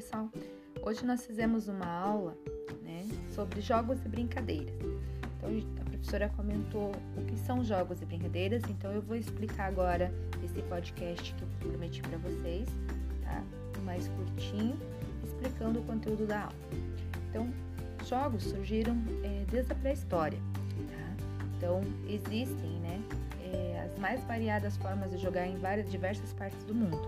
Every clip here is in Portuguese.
pessoal? Hoje nós fizemos uma aula né, sobre jogos e brincadeiras. Então a professora comentou o que são jogos e brincadeiras, então eu vou explicar agora esse podcast que eu prometi para vocês, tá? Mais curtinho, explicando o conteúdo da aula. Então, jogos surgiram é, desde a pré-história, tá? Então existem, né, é, as mais variadas formas de jogar em várias diversas partes do mundo.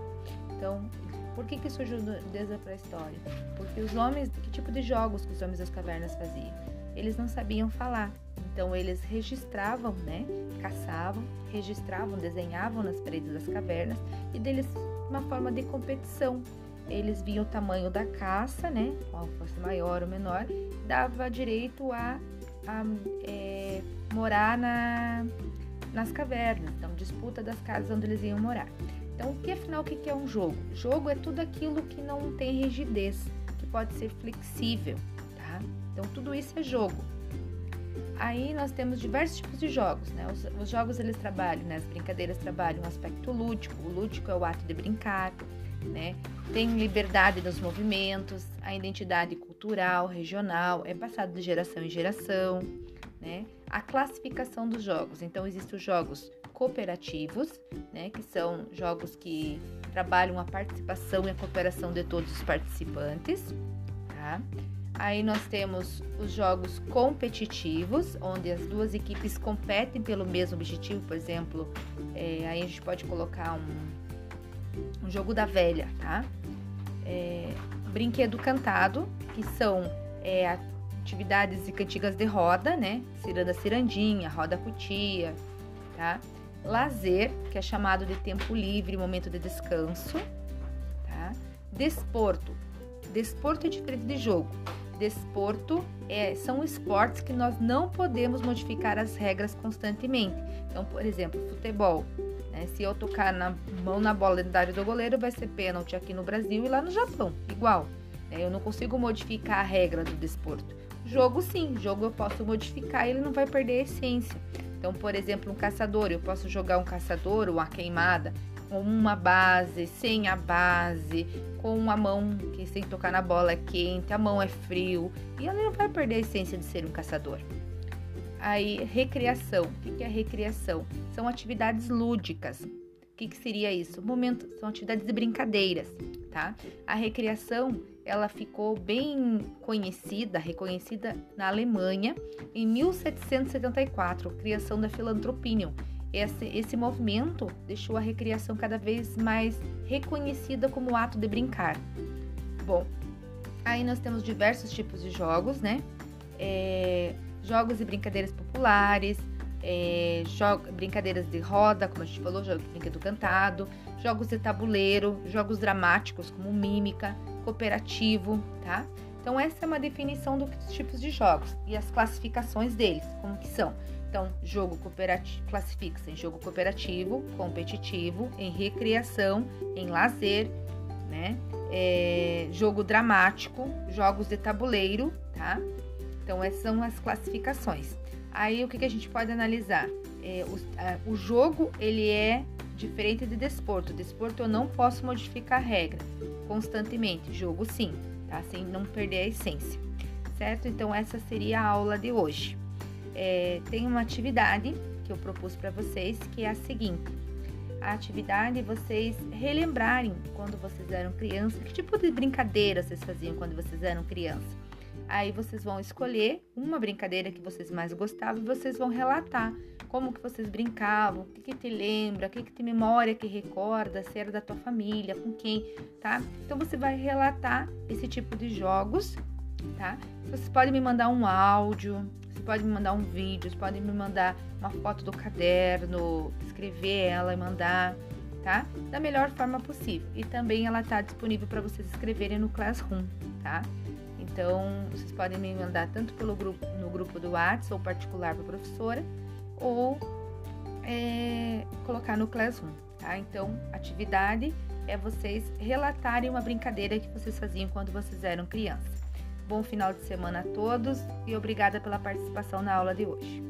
Então, por que, que surgiu desde a pré-história? Porque os homens, que tipo de jogos que os homens das cavernas faziam? Eles não sabiam falar, então eles registravam, né? Caçavam, registravam, desenhavam nas paredes das cavernas e deles uma forma de competição. Eles viam o tamanho da caça, né? Qual fosse maior ou menor, dava direito a, a é, morar na, nas cavernas, então disputa das casas onde eles iam morar. Então, o que afinal o que é um jogo? Jogo é tudo aquilo que não tem rigidez, que pode ser flexível, tá? Então, tudo isso é jogo. Aí nós temos diversos tipos de jogos, né? Os, os jogos eles trabalham, né? As brincadeiras trabalham o aspecto lúdico. O lúdico é o ato de brincar, né? Tem liberdade nos movimentos, a identidade cultural, regional, é passado de geração em geração, né? A classificação dos jogos. Então, existem os jogos cooperativos, né, que são jogos que trabalham a participação e a cooperação de todos os participantes. Tá? Aí nós temos os jogos competitivos, onde as duas equipes competem pelo mesmo objetivo, por exemplo, é, aí a gente pode colocar um, um jogo da velha, tá? É, brinquedo cantado, que são é, atividades e cantigas de roda, né? Ciranda cirandinha, roda cutia, tá? Lazer, que é chamado de tempo livre, momento de descanso, tá? Desporto. Desporto é diferente de jogo. Desporto é, são esportes que nós não podemos modificar as regras constantemente. Então, por exemplo, futebol. Né? Se eu tocar na mão na bola dentro da área do goleiro, vai ser pênalti aqui no Brasil e lá no Japão, igual. Né? Eu não consigo modificar a regra do desporto. Jogo sim, jogo eu posso modificar ele não vai perder a essência. Então, por exemplo, um caçador, eu posso jogar um caçador ou uma queimada com uma base, sem a base, com uma mão que sem tocar na bola é quente, a mão é frio, e ela não vai perder a essência de ser um caçador. Aí, recreação. O que é recreação? São atividades lúdicas. O que, que seria isso? Momento, são atividades de brincadeiras, tá? A recreação ela ficou bem conhecida, reconhecida na Alemanha em 1774, criação da Filantropinion. Esse, esse movimento deixou a recreação cada vez mais reconhecida como ato de brincar. Bom, aí nós temos diversos tipos de jogos, né? É, jogos e brincadeiras populares, é, brincadeiras de roda, como a gente falou, jogos de brinquedo cantado, jogos de tabuleiro, jogos dramáticos como mímica, cooperativo, tá? Então essa é uma definição dos tipos de jogos e as classificações deles, como que são. Então, jogo cooperativo classifica-se em jogo cooperativo, competitivo, em recreação, em lazer, né? É, jogo dramático, jogos de tabuleiro, tá? Então essas são as classificações. Aí o que, que a gente pode analisar? É, o, a, o jogo ele é diferente de desporto. Desporto eu não posso modificar a regra constantemente. Jogo sim, tá? Sem não perder a essência, certo? Então essa seria a aula de hoje. É, tem uma atividade que eu propus para vocês que é a seguinte: a atividade é vocês relembrarem quando vocês eram criança, que tipo de brincadeira vocês faziam quando vocês eram criança. Aí vocês vão escolher uma brincadeira que vocês mais gostavam e vocês vão relatar como que vocês brincavam, o que, que te lembra, o que, que te memória que recorda, se era da tua família, com quem, tá? Então você vai relatar esse tipo de jogos, tá? Vocês podem me mandar um áudio, você pode me mandar um vídeo, você pode me mandar uma foto do caderno, escrever ela e mandar, tá? Da melhor forma possível. E também ela tá disponível para vocês escreverem no Classroom, tá? Então, vocês podem me mandar tanto pelo grupo, no grupo do WhatsApp ou particular para professora, ou é, colocar no Classroom, tá? Então, atividade é vocês relatarem uma brincadeira que vocês faziam quando vocês eram crianças. Bom final de semana a todos e obrigada pela participação na aula de hoje.